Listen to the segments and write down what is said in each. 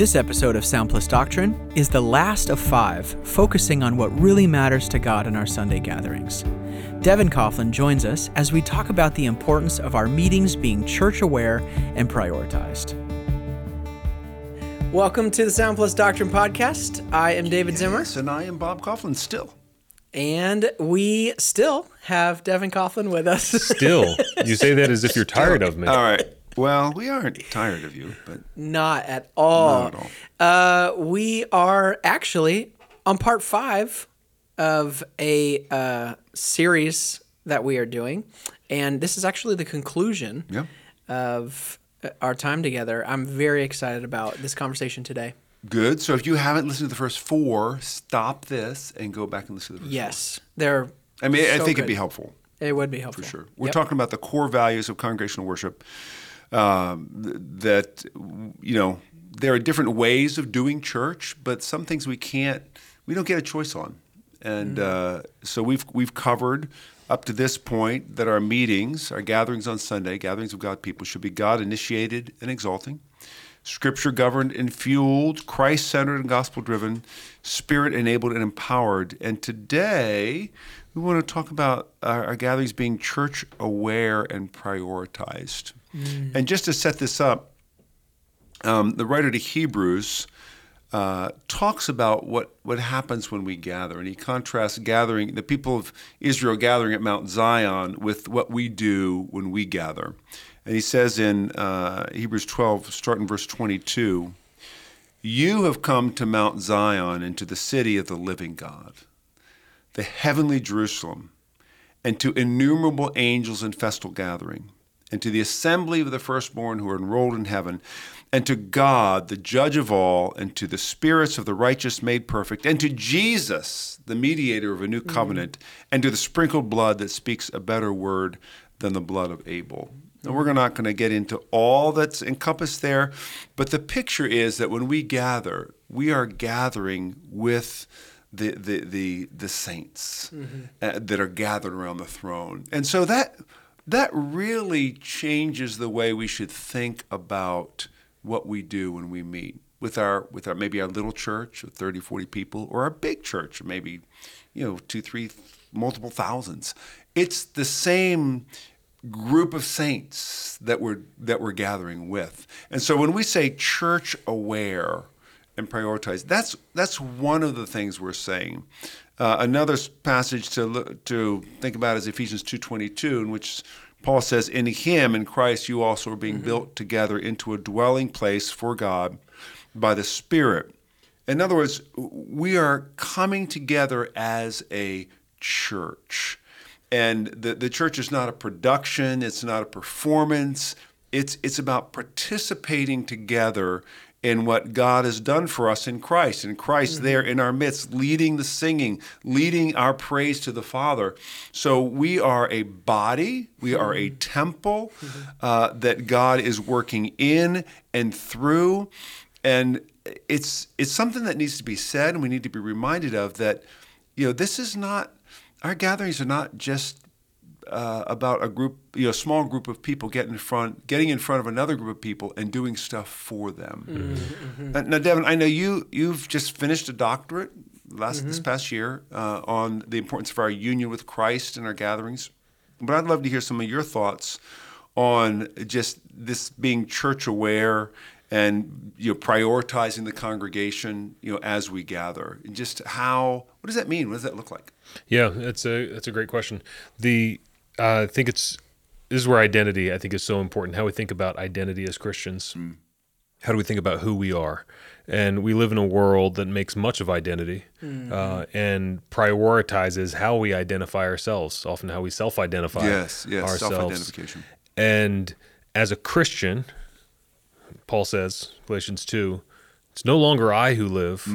This episode of Sound Plus Doctrine is the last of five, focusing on what really matters to God in our Sunday gatherings. Devon Kauflin joins us as we talk about the importance of our meetings being church aware and prioritized. Welcome to the Sound Plus Doctrine podcast. I am David Zimmer. And I am Bob Kauflin still. And we still have Devon Kauflin with us. Still, you say that as if you're tired of me. All right. Well, we aren't tired of you, but Not at all. Not at all. Uh, we are actually on part five of a uh, series that we are doing, and this is actually the conclusion yeah. of uh, our time together. I'm very excited about this conversation today. Good. So if you haven't listened to the first four, stop this and go back and listen to the first Yes, they're. I mean, I so think it'd be helpful It would be helpful for sure. We're Yep. talking about the core values of congregational worship. Um, th- that you know, there are different ways of doing church, but some things we can't, we don't get a choice on. And uh, so we've we've covered up to this point that our meetings, our gatherings on Sunday, gatherings of God people, should be God initiated and exalting, Scripture governed and fueled, Christ centered and gospel driven, Spirit enabled and empowered. And today we want to talk about our, our gatherings being church aware and prioritized. And just to set this up, um, the writer to Hebrews uh, talks about what, what happens when we gather, and he contrasts gathering the people of Israel gathering at Mount Zion with what we do when we gather. And he says in uh, Hebrews 12, starting verse 22, "You have come to Mount Zion and to the city of the living God, the heavenly Jerusalem." and to innumerable angels in festal gathering, and to the assembly of the firstborn who are enrolled in heaven, and to God, the judge of all, and to the spirits of the righteous made perfect, and to Jesus, the mediator of a new covenant, and to the sprinkled blood that speaks a better word than the blood of Abel. And we're not going to get into all that's encompassed there, but the picture is that when we gather, we are gathering with the the the, the saints uh, that are gathered around the throne, and so that that really changes the way we should think about what we do when we meet with our with our maybe our little church of 30 40 people or our big church maybe you know two three multiple thousands. It's the same group of saints that we're that we're gathering with. And so when we say church aware and prioritize. That's that's one of the things we're saying. Uh, another passage to look, to think about is Ephesians two twenty two, in which Paul says, "In Him, in Christ, you also are being built together into a dwelling place for God by the Spirit." In other words, we are coming together as a church. And the, the church is not a production, it's not a performance. It's, it's about participating together in what God has done for us in Christ. And Christ mm-hmm. there in our midst, leading the singing, leading our praise to the Father. So we are a body, we mm-hmm. are a temple mm-hmm. uh, that God is working in and through. And it's it's something that needs to be said, and we need to be reminded of that. You know, this is not our gatherings are not just uh, about a group, you know, a small group of people getting in front, getting in front of another group of people and doing stuff for them. Uh, now, Devon, I know you you've just finished a doctorate last this past year uh, on the importance of our union with Christ in our gatherings, but I'd love to hear some of your thoughts on just this being church aware and you know prioritizing the congregation you know as we gather. And just how what does that mean? What does that look like? Yeah, that's a that's a great question. The uh, I think it's this is where identity I think is so important. How we think about identity as Christians. How do we think about who we are? And we live in a world that makes much of identity uh, and prioritizes how we identify ourselves, often how we self-identify yes yes ourselves. self-identification And as a Christian, Paul says, Galatians 2, it's no longer I who live,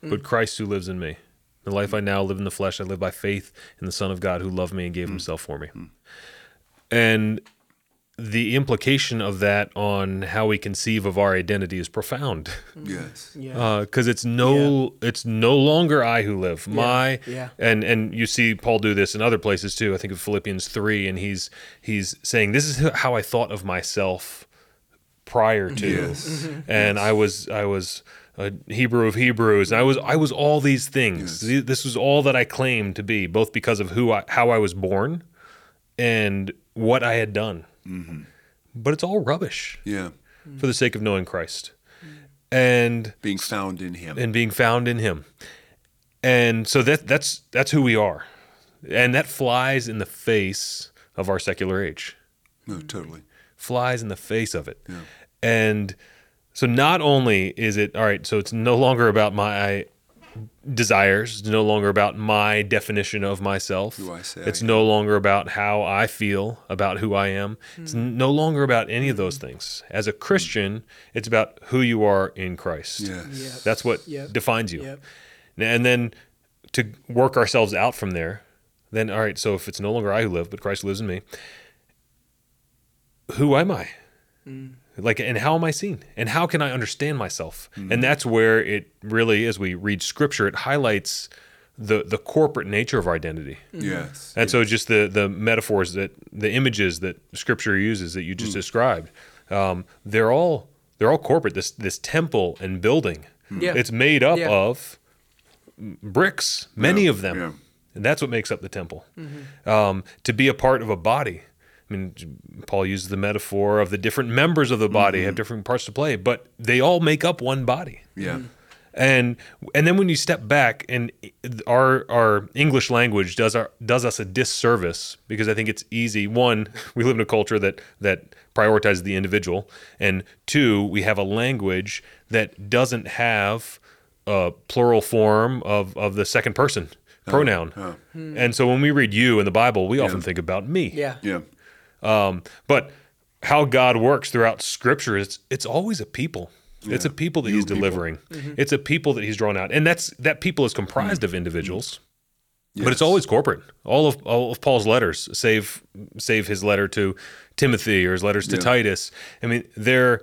but Christ who lives in me. The life I now live in the flesh, I live by faith in the Son of God who loved me and gave hmm. himself for me. Hmm. And the implication of that on how we conceive of our identity is profound mm. yes Yeah. Uh, because it's no it's no longer I who live. My yeah. and and you see Paul do this in other places too. I think of Philippians three, and he's he's saying this is how I thought of myself prior to, Yes. Mm-hmm. and I was I was a Hebrew of Hebrews. I was I was all these things. Th- This was all that I claimed to be, both because of who I, how I was born, and what I had done. Mm-hmm. But it's all rubbish Yeah. for the sake of knowing Christ, and Being found in Him. and being found in Him. And so that that's that's who we are, and that flies in the face of our secular age no, totally. flies in the face of it. Yeah. And so not only is it all right, so it's no longer about my desires, it's no longer about my definition of myself. Who I say I it's am. no longer about how I feel about who I am. It's no longer about any of those hmm. things. As a Christian, it's about who you are in Christ. Yes. Yep. That's what Yep. defines you. Yep. And then to work ourselves out from there, then all right, so if it's no longer I who live, but Christ lives in me, who am I? Hmm. Like, and how am I seen? And how can I understand myself? And mm-hmm. that's where it really, as we read scripture, it highlights the the corporate nature of our identity. Mm-hmm. Yes. And so, just the the metaphors that the images that Scripture uses that you just mm. described, um, they're all they're all corporate. This this temple and building, mm. Yeah. it's made up Yeah. of bricks, many Yeah, of them, yeah. and that's what makes up the temple. Mm-hmm. Um, to be a part of a body. I mean, Paul uses the metaphor of the different members of the body have mm-hmm. different parts to play, but they all make up one body. Yeah. Mm-hmm. and and then when you step back and our our English language does our does us a disservice because I think it's easy. One we live in a culture that that prioritizes the individual. And two we have a language that doesn't have a plural form of of the second person pronoun. And so when we read you in the Bible we often think about me. Yeah. Yeah. Um, but how God works throughout Scripture is it's always a people. It's a people that He's delivering. It's a people that He's drawn out, and that's that people is comprised of individuals, but it's always corporate. All of all of Paul's letters, save save his letter to Timothy or his letters to Titus. I mean, they're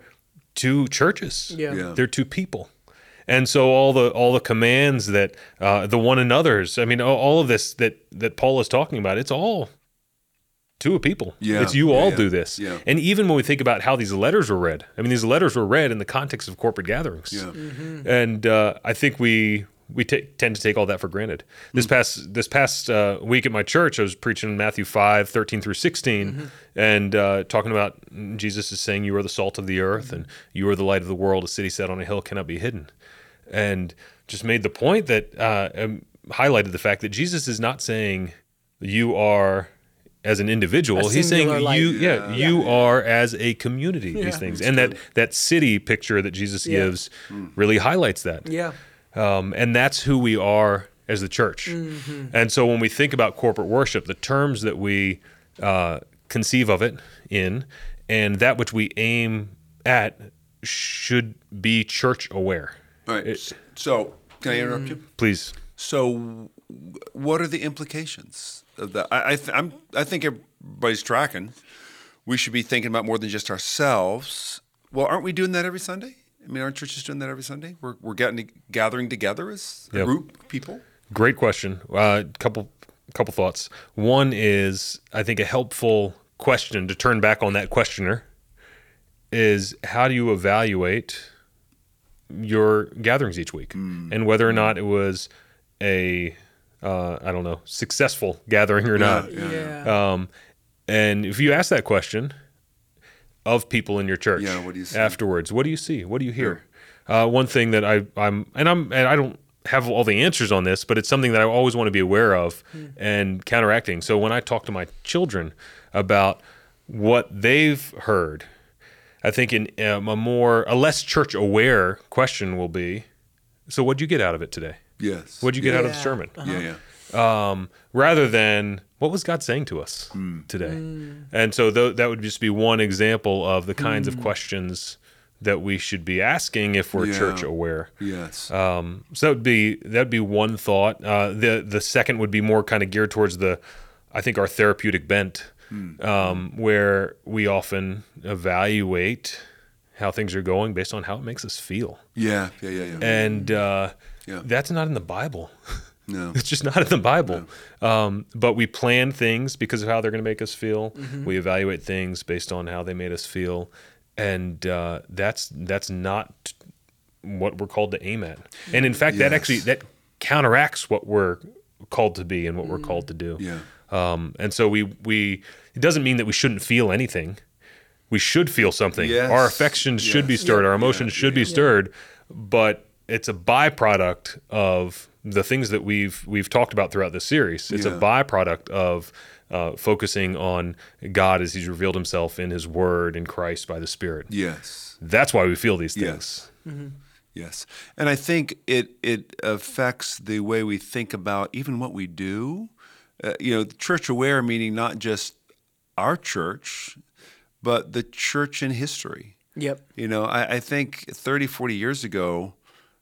two churches. Yeah. Yeah. they're two people. And so all the all the commands that uh, the one another's, I mean, all, all of this that that Paul is talking about, it's all to a people. Yeah, It's you yeah, all yeah, do this. yeah. And even when we think about how these letters were read, I mean, these letters were read in the context of corporate gatherings. Yeah. And uh, I think we we ta tend to take all that for granted. This Mm. past this past uh, week at my church, I was preaching Matthew 5, 13 through 16, Mm-hmm. and uh, talking about Jesus is saying, You are the salt of the earth, and you are the light of the world. A city set on a hill cannot be hidden. And just made the point that uh, um, highlighted the fact that Jesus is not saying you are as an individual. A He's saying singular you, yeah, Yeah. you are as a community. Yeah. These things, and that that city picture that Jesus Yeah. gives really highlights that Yeah. um, and that's who we are as the church. And so when we think about corporate worship, the terms that we uh, conceive of it in, and that which we aim at, should be church aware. All right. so, can I interrupt you? Please, So, what are the implications of that? I I, th- I'm, I think everybody's tracking. We should be thinking about more than just ourselves. Well, aren't we doing that every Sunday? I mean, aren't churches doing that every Sunday? We're, we're getting gathering together as a Yep. group of people. great question. Uh, couple couple thoughts. One is I think a helpful question to turn back on that questioner is how do you evaluate your gatherings each week and whether or not it was a uh, I don't know successful gathering or not. Yeah. Um, and if you ask that question of people in your church, Yeah, what do you see? afterwards? What do you see? What do you hear? Uh, one thing that I, I'm, and I'm, and I don't have all the answers on this, but it's something that I always want to be aware of and counteracting. So when I talk to my children about what they've heard, I think in um, a more, a less church aware question will be, so what'd you get out of it today? Yes. What'd you get out of the Yeah. sermon? Yeah, yeah. um, rather than what was God saying to us today? And so th- that would just be one example of the kinds of questions that we should be asking if we're Yeah. church aware. Yes. Um, so that would be that would be one thought. Uh, the the second would be more kind of geared towards the, I think our therapeutic bent, um, where we often evaluate how things are going based on how it makes us feel, yeah, yeah, yeah, yeah. and uh, Yeah. that's not in the Bible. no. It's just not in the Bible. Um, but we plan things because of how they're going to make us feel. We evaluate things based on how they made us feel. and uh, that's that's not what we're called to aim at. And in fact, that actually that counteracts what we're called to be and what we're called to do. Yeah. Um, and so we we it doesn't mean that we shouldn't feel anything. We should feel something. Yes. Our affections should be Yes. stirred. Our emotions Yeah. should be stirred. But it's a byproduct of the things that we've we've talked about throughout this series. It's a byproduct of uh, focusing on God as He's revealed Himself in His Word in Christ by the Spirit. Yes. That's why we feel these things. Yes. Yes. And I think it it affects the way we think about even what we do. Uh, you know, church aware meaning not just our church, but the church in history. Yep. You know, I, I think 30, 40 years ago,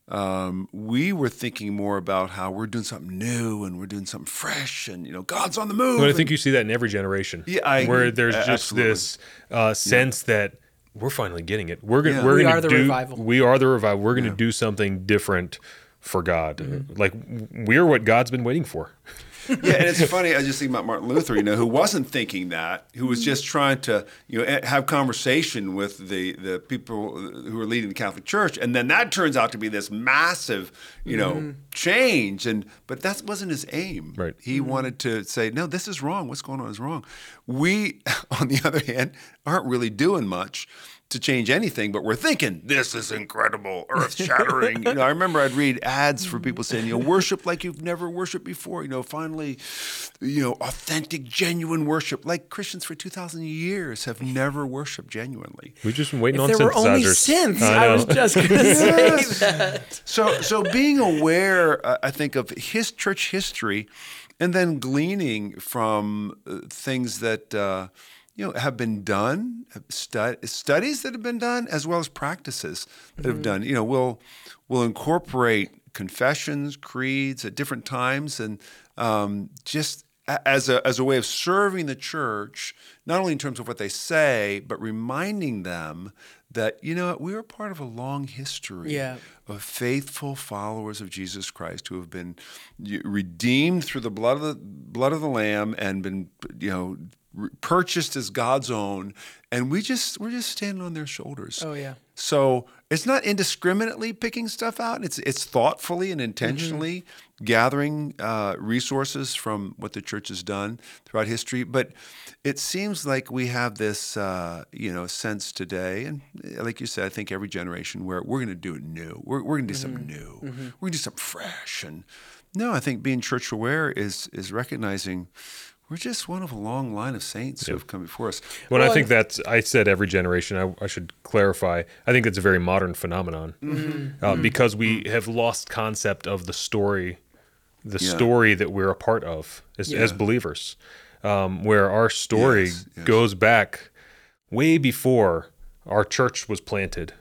um, we were thinking more about how we're doing something new and we're doing something fresh and, you know, God's on the move. But I and- think you see that in every generation. Yeah, I where there's A- just absolutely. this uh, sense that we're finally getting it. We're gonna Yeah. we're We gonna are the do revival. we are the revival. We're gonna do something different for God. Mm-hmm. Like we're what God's been waiting for. Yeah, and it's funny. I just thinking about Martin Luther, you know, who wasn't thinking that, who was just trying to, you know, have conversation with the the people who are leading the Catholic Church, and then that turns out to be this massive, you know, mm-hmm. change. And but that wasn't his aim. Right. He wanted to say, no, this is wrong. What's going on is wrong. We, on the other hand, aren't really doing much to change anything, but we're thinking this is incredible, earth shattering. you know, I remember I'd read ads for people saying, you know, worship like you've never worshipped before. You know, finally, you know, authentic, genuine worship. Like Christians for two thousand years have never worshipped genuinely. We've just been waiting If on there were only synthesizers. synths, I I, was just going to say that. So, so being aware, uh, I think, of his church history, and then gleaning from uh, things that uh, you know have been done, stu- studies that have been done, as well as practices that have done. You know, we'll we'll incorporate confessions, creeds at different times, and um, just a- as a as a way of serving the church, not only in terms of what they say, but reminding them that you know we are part of a long history Yeah. of faithful followers of Jesus Christ who have been redeemed through the blood of the blood of the Lamb and been you know purchased as God's own, and we just we're just standing on their shoulders. Oh, yeah. So it's not indiscriminately picking stuff out. It's it's thoughtfully and intentionally gathering uh, resources from what the church has done throughout history. But it seems like we have this uh, you know sense today, and uh, like you said, I think every generation where we're going to do it new. We're, we're going to do something new. We're going to do something fresh. And no, I think being church aware is is recognizing. We're just one of a long line of saints who have come before us. When Well, I think and- that's, I said every generation. I, I should clarify. I think it's a very modern phenomenon Mm-hmm. uh, because we have lost concept of the story, the Yeah. story that we're a part of as, as believers, um, where our story Yes, yes. goes back way before our church was planted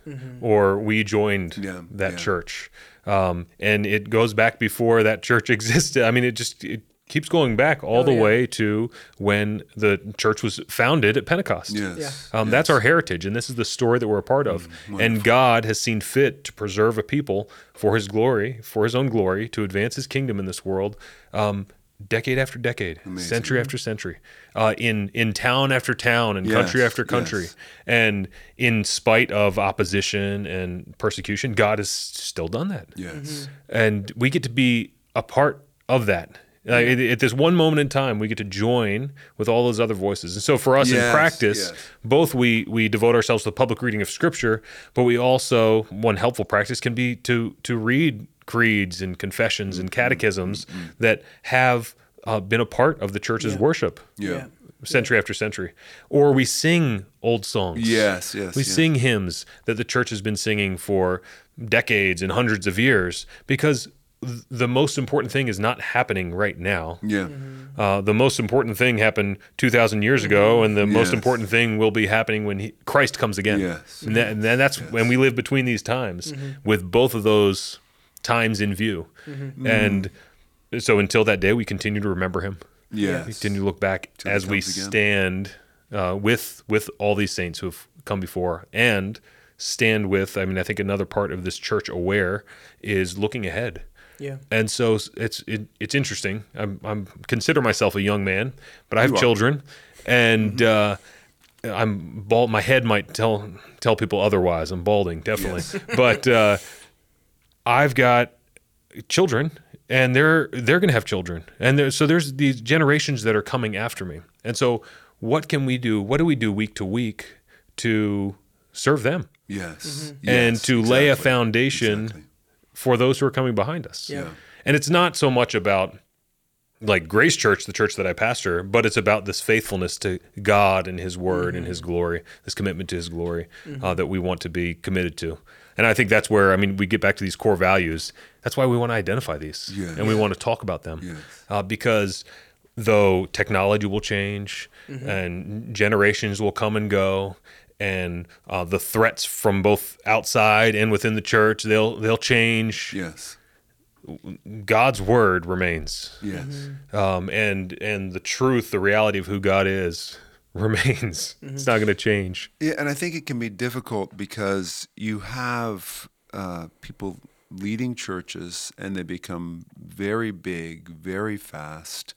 or we joined Yeah, that yeah. church, um, and it goes back before that church existed. I mean, it just it keeps going back all the yeah. way to when the church was founded at Pentecost. Yes. Um, That's our heritage, and this is the story that we're a part of. and God has seen fit to preserve a people for His glory, for His own glory, to advance His kingdom in this world, um, decade after decade, century after century, uh, in in town after town, and country after country, yes. and in spite of opposition and persecution, God has still done that Yes. and we get to be a part of that. Like, at, at this one moment in time, we get to join with all those other voices. And so, for us in practice, yes. both we we devote ourselves to the public reading of Scripture, but we also one helpful practice can be to to read creeds and confessions Mm-hmm. and catechisms that have uh, been a part of the church's worship. Yeah. Century after century, or we sing old songs. Yes, yes, We yes. sing hymns that the church has been singing for decades and hundreds of years because th- the most important thing is not happening right now. Yeah. Mm-hmm. Uh, the most important thing happened 2,000 years ago, mm-hmm. and the most important thing will be happening when he, Christ comes again. Yes. And, that, and then that's when we live between these times mm-hmm. with both of those times in view. And so until that day, we continue to remember him. Yes. We continue to look back Till as we again. stand uh, with with all these saints who have come before and stand with. I mean, I think another part of this church aware is looking ahead. Yeah. And so it's it, it's interesting. I'm I'm consider myself a young man, but I have You are. children, and uh, I'm bald. My head might tell tell people otherwise. I'm balding, definitely. but uh, I've got children, and they're they're going to have children, and there, so there's these generations that are coming after me. And so, what can we do? What do we do week to week to serve them Yes. and Yes, to lay a foundation Exactly. For those who are coming behind us? Yeah. And it's not so much about like Grace Church, the church that I pastor, but it's about this faithfulness to God and His Word and His glory, this commitment to His glory uh, that we want to be committed to. And I think that's where I mean we get back to these core values. That's why we want to identify these Yeah. and we want to talk about them Yes. uh, because though technology will change and generations will come and go. And uh, the threats from both outside and within the church, they'll they'll change. Yes. God's word remains Yes. um, and and the truth, the reality of who God is, remains. It's not going to change. Yeah, and I think it can be difficult because you have uh, people leading churches and they become very big, very fast,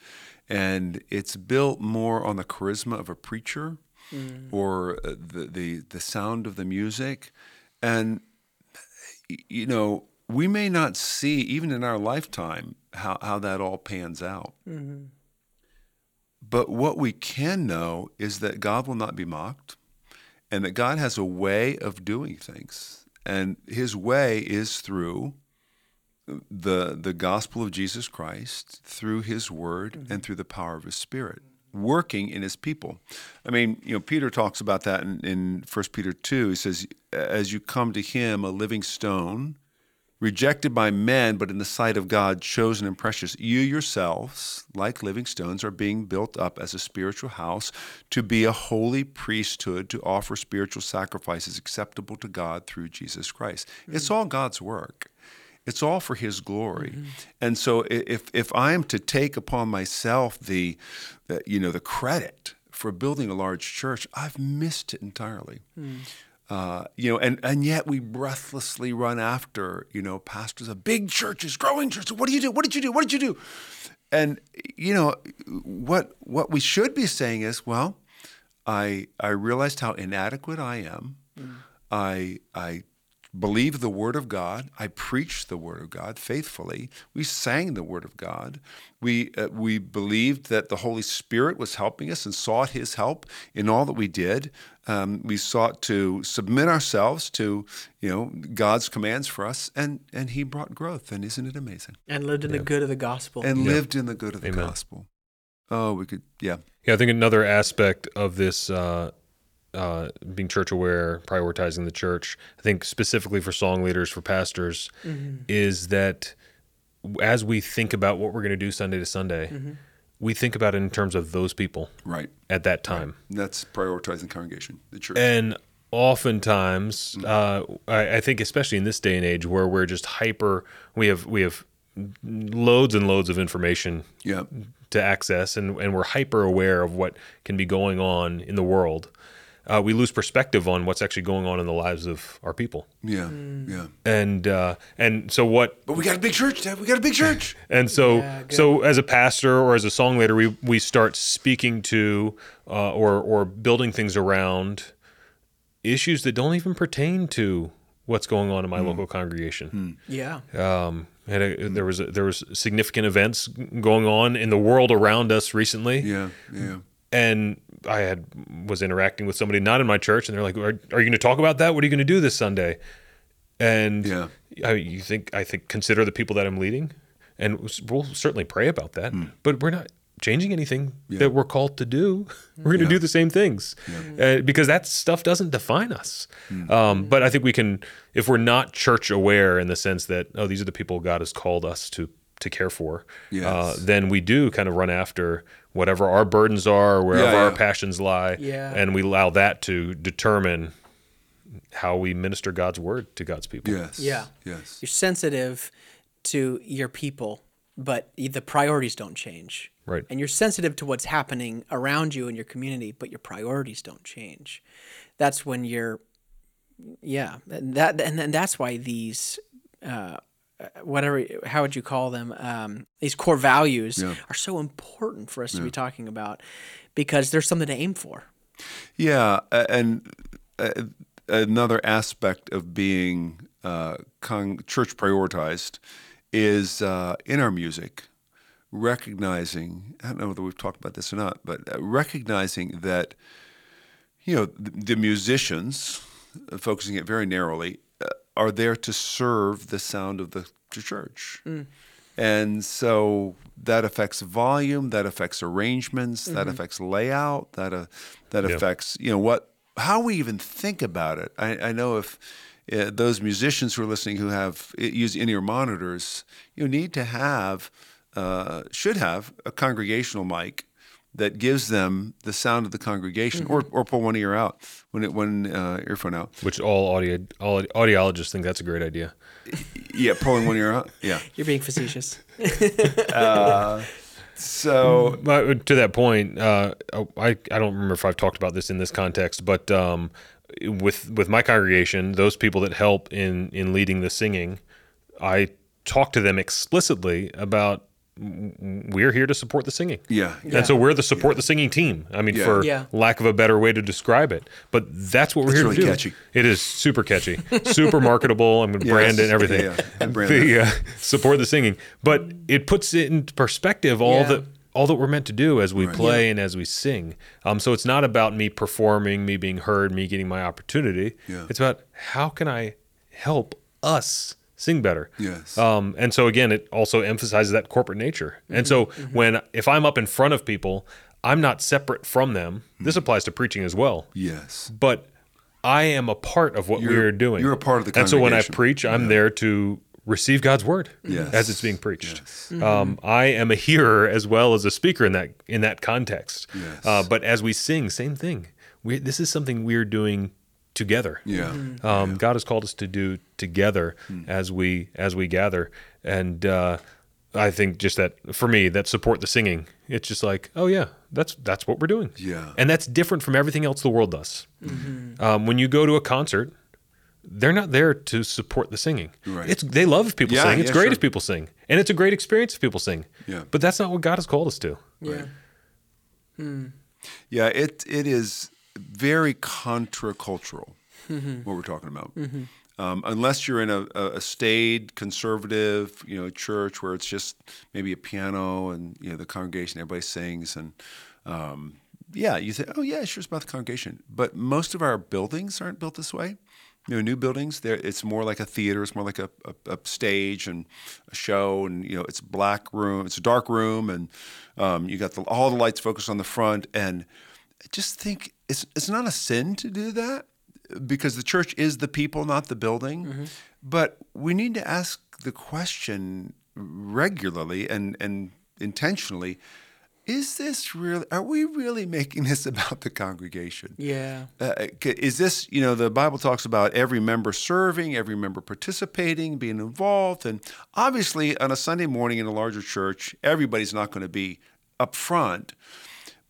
and it's built more on the charisma of a preacher Mm. or uh, the, the the sound of the music, and you know we may not see even in our lifetime how, how that all pans out. Mm-hmm. But what we can know is that God will not be mocked and that God has a way of doing things. And his way is through the the gospel of Jesus Christ, through his word and mm-hmm. through the power of his spirit working in his people. I mean, you know, Peter talks about that in, in 1 Peter 2. He says, as you come to him, a living stone, rejected by men, but in the sight of God, chosen and precious. You yourselves, like living stones, are being built up as a spiritual house to be a holy priesthood to offer spiritual sacrifices acceptable to God through Jesus Christ. It's mm. all God's work. It's all for His glory, mm-hmm. and so if if I am to take upon myself the, the you know the credit for building a large church, I've missed it entirely. Hmm. Uh, you know, and, and yet we breathlessly run after, you know, pastors of big churches, growing churches. What do you do? What did you do? What did you do? And you know, what what we should be saying is, well, I I realized how inadequate I am. Hmm. I I believe the word of God. I preached the word of God faithfully. We sang the word of God. We uh, we believed that the Holy Spirit was helping us and sought His help in all that we did. Um, we sought to submit ourselves to you know God's commands for us, and and He brought growth. And isn't it amazing? And lived in the good of the gospel. And lived in the good of the Amen. gospel. Oh, we could, yeah, Yeah, I think another aspect of this uh, uh, being church aware, prioritizing the church, I think specifically for song leaders, for pastors, is that as we think about what we're going to do Sunday to Sunday, we think about it in terms of those people right. at that time. That's prioritizing congregation, the church. And oftentimes, uh, I, I think, especially in this day and age, where we're just hyper, we have we have loads and loads of information yeah, to access, and, and we're hyper aware of what can be going on in the world. Uh, we lose perspective on what's actually going on in the lives of our people, yeah, yeah. and uh, and so what But we got a big church, Dad. We got a big church. and so, Yeah, so as a pastor or as a song leader, we we start speaking to uh, or or building things around issues that don't even pertain to what's going on in my local congregation. yeah. Um, had a, there was a, there was significant events going on in the world around us recently, yeah, yeah. and I had was interacting with somebody not in my church, and they're like, "Are, are you going to talk about that? What are you going to do this Sunday?" And Yeah. I, you think I think consider the people that I'm leading, and we'll certainly pray about that. But we're not changing anything that we're called to do. We're going to do the same things uh, because that stuff doesn't define us. Um, but I think we can, if we're not church aware in the sense that oh, these are the people God has called us to to care for, uh, then we do kind of run after whatever our burdens are, or wherever Yeah, our passions lie, Yeah. and we allow that to determine how we minister God's word to God's people. Yes. Yeah. Yes. You're sensitive to your people, but the priorities don't change. Right. And you're sensitive to what's happening around you in your community, but your priorities don't change. That's when you're, yeah, and that and then that's why these, uh, whatever, how would you call them? Um, these core values Yeah. are so important for us to be talking about, because there's something to aim for. Yeah, and uh, another aspect of being uh, con- church prioritized is uh, in our music, recognizing. I don't know whether we've talked about this or not, but uh, recognizing that you know the, the musicians, uh, focusing it very narrowly, are there to serve the sound of the church. And so that affects volume, that affects arrangements, that affects layout, that uh, that Yeah. affects you know what how we even think about it. I, I know if uh, those musicians who are listening who have uh, use in-ear monitors, you need to have uh, should have a congregational mic that gives them the sound of the congregation, or or pull one ear out when it one uh, earphone out. Which all audio all audiologists think that's a great idea. Yeah, pulling one ear out. Yeah. You're being facetious. So But to that point, uh, I I don't remember if I've talked about this in this context, but um, with with my congregation, those people that help in in leading the singing, I talk to them explicitly about w- we're here to support the singing. Yeah. And so we're the support the singing team. I mean, Yeah. for Yeah. lack of a better way to describe it, but that's what we're It's here really to do. catchy. It is super catchy, super marketable. I'm going to Yes. brand it and everything. Yeah, yeah. And brand the, uh, support the singing, but it puts it into perspective all Yeah. that all that we're meant to do as we play and as we sing. Um, so it's not about me performing, me being heard, me getting my opportunity. Yeah. It's about how can I help us sing better. Yes. Um, and so again, it also emphasizes that corporate nature. And so when if I'm up in front of people, I'm not separate from them. This applies to preaching as well. yes. But I am a part of what You're- we're doing. you're a part of the And so when I preach, I'm there to receive God's word Yes. as it's being preached. Um, I am a hearer as well as a speaker in that in that context. Yes. Uh, but as we sing, same thing. We, this is something we're doing together. Yeah. Um, God has called us to do together Hmm. as we as we gather, and uh, I think just that for me that support the singing. It's just like, oh yeah, that's that's what we're doing. Yeah. and that's different from everything else the world does. Um, when you go to a concert, they're not there to support the singing. Right. It's they love if people Yeah, sing. It's yeah, great sure. if people sing, and it's a great experience if people sing. Yeah. But that's not what God has called us to. Yeah. Yeah, it it is very contracultural Mm-hmm. what we're talking about. Um, unless you're in a, a, staid conservative, you know, church where it's just maybe a piano and you know the congregation, everybody sings, and um, yeah, you say, oh yeah, sure, it's about the congregation. But most of our buildings aren't built this way. You know, new buildings, there it's more like a theater. It's more like a, a, a stage and a show, and you know, it's a black room, it's a dark room, and um, you got the, all the lights focused on the front. And I just think it's it's not a sin to do that because the church is the people, not the building. But we need to ask the question regularly and and intentionally: Is this really? Are we really making this about the congregation? Yeah. Uh, is this, you know, the Bible talks about every member serving, every member participating, being involved. And obviously, on a Sunday morning in a larger church, everybody's not going to be up front.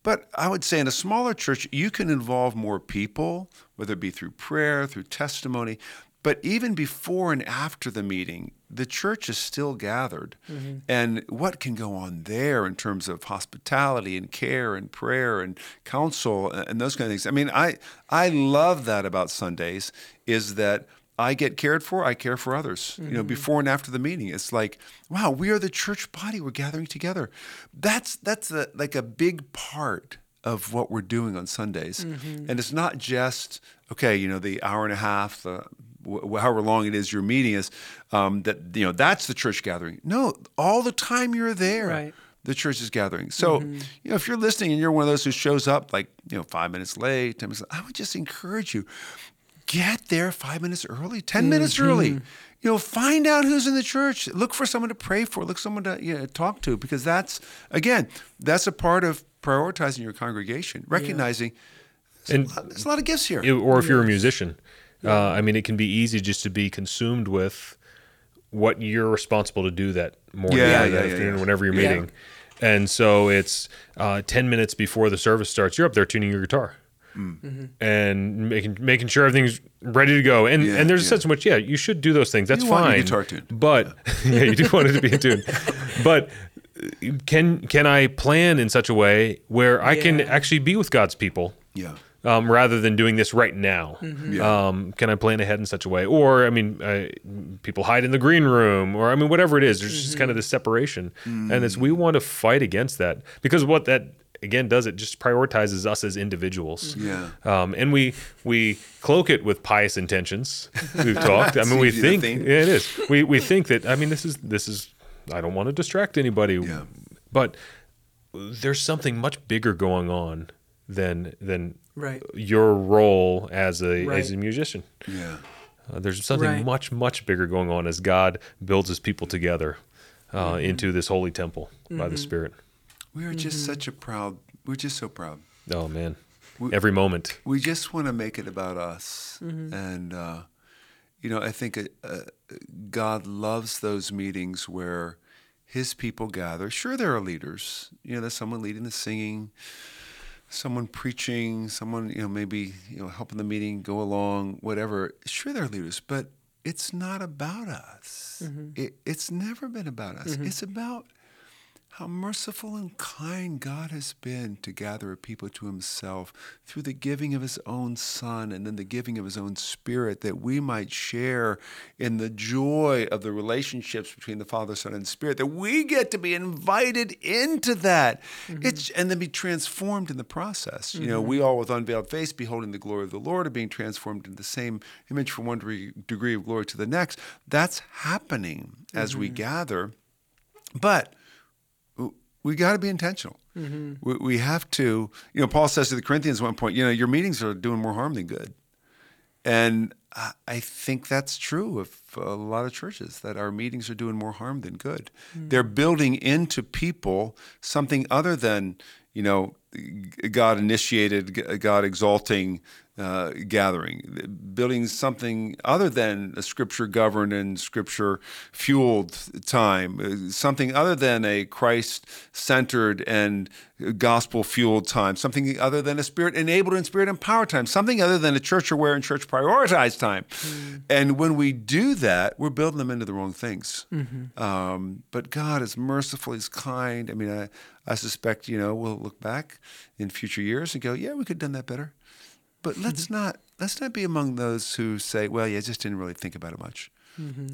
But I would say in a smaller church, you can involve more people, whether it be through prayer, through testimony. But even before and after the meeting, the church is still gathered. Mm-hmm. And what can go on there in terms of hospitality and care and prayer and counsel and and those kind of things? I mean, I, I love that about Sundays is that I get cared for, I care for others. You know, mm-hmm. before and after the meeting, it's like, wow, we are the church body. We're gathering together. That's that's a, like a big part of what we're doing on Sundays, mm-hmm. and it's not just okay. You know, the hour and a half, the however long it is your meeting is, um, that you know that's the church gathering. No, all the time you're there Right. the church is gathering. So, mm-hmm. you know, if you're listening and you're one of those who shows up like, you know, five minutes late, 10 minutes, I would just encourage you, get there five minutes early, 10 minutes early. You know, find out who's in the church. Look for someone to pray for. Look someone to you know, talk to because that's, again, that's a part of prioritizing your congregation, recognizing And there's, a lot, there's a lot of gifts here. it- or if you're a musician, uh, I mean, it can be easy just to be consumed with what you're responsible to do that morning Yeah, or yeah, that yeah, afternoon, yeah. whenever you're Yeah. meeting. And so it's uh, 10 minutes before the service starts, you're up there tuning your guitar. And making making sure everything's ready to go, and Yeah, and there's a yeah. sense in which yeah you should do those things. That's You want your fine. guitar tuned. but yeah, you do want it to be in tune. But can can I plan in such a way where I can actually be with God's people yeah. um, rather than doing this right now. Yeah. Um, can I plan ahead in such a way? Or I mean, uh, people hide in the green room, or I mean, whatever it is. There's just kind of this separation, and it's we want to fight against that because what that again does it just prioritizes us as individuals. Yeah. Um, and we we cloak it with pious intentions. We've talked. I mean, we think think. yeah, it is. We we think that. I mean, this is this is. I don't want to distract anybody. Yeah. But there's something much bigger going on than than Right. your role as a Right. as a musician. Yeah. Uh, there's something Right. much much bigger going on as God builds His people together uh, Mm-hmm. into this holy temple by the Spirit. We are just such a proud. We're just so proud. Oh man, We- every moment. We just want to make it about us, and uh, you know, I think uh, uh, God loves those meetings where His people gather. Sure, there are leaders. You know, there's someone leading the singing, someone preaching, someone you know maybe you know helping the meeting go along, whatever. Sure, there are leaders, but it's not about us. It, it's never been about us. It's about how merciful and kind God has been to gather a people to himself through the giving of his own Son and then the giving of his own Spirit, that we might share in the joy of the relationships between the Father, Son, and Spirit, that we get to be invited into that mm-hmm. it's, and then be transformed in the process. You know, mm-hmm. we all with unveiled face, beholding the glory of the Lord, are being transformed into the same image from one degree, degree of glory to the next. That's happening as we mm-hmm. gather. But we got to be intentional. Mm-hmm. We, we have to, you know, Paul says to the Corinthians at one point, you know, your meetings are doing more harm than good. And I, I think that's true of a lot of churches, that our meetings are doing more harm than good. Mm. They're building into people something other than, you know, God initiated, God exalting uh, gathering, building something other than a scripture governed and scripture fueled time, uh, something other than a Christ centered and gospel fueled time, something other than a spirit enabled and spirit empowered time, something other than a church aware and church prioritized time. And when we do that, we're building them into the wrong things. Um, but God is merciful, He's kind. I mean, I, I suspect, you know, we'll look back in future years and go, yeah, we could have done that better. But let's not let's not be among those who say, "Well, yeah, I just didn't really think about it much."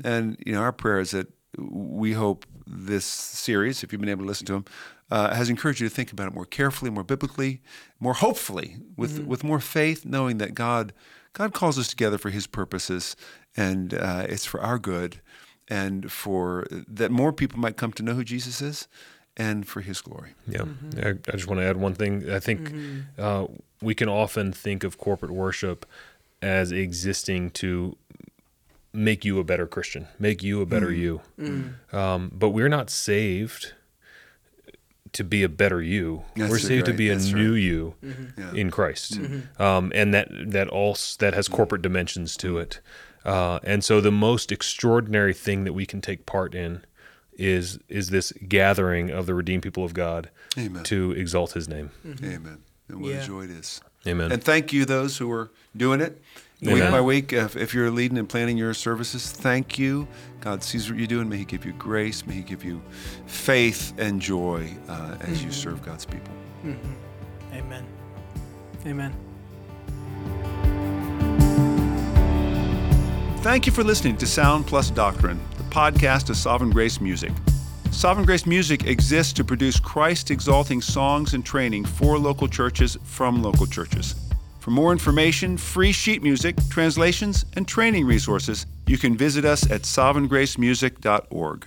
And you know, our prayer is that we hope this series, if you've been able to listen to them, uh, has encouraged you to think about it more carefully, more biblically, more hopefully, with with more faith, knowing that God God calls us together for His purposes, and uh, it's for our good, and for that more people might come to know who Jesus is, and for His glory. Yeah, I, I just want to add one thing. I think uh, we can often think of corporate worship as existing to make you a better Christian, make you a better you. Um, but we're not saved to be a better you. That's we're saved to right, be a that's new you Yeah. in Christ, um, and that that also that has corporate dimensions to it. Uh, and so the most extraordinary thing that we can take part in is is this gathering of the redeemed people of God Amen. to exalt His name. Mm-hmm. Amen. And what Yeah. a joy it is. Amen. And thank you, those who are doing it week by week. If, if you're leading and planning your services, thank you. God sees what you're doing. May He give you grace. May He give you faith and joy uh, as you mm-hmm. serve God's people. Mm-hmm. Amen. Amen. Thank you for listening to Sound Plus Doctrine, the podcast of Sovereign Grace Music. Sovereign Grace Music exists to produce Christ exalting songs and training for local churches from local churches. For more information, free sheet music, translations, and training resources, you can visit us at sovereigngracemusic.org.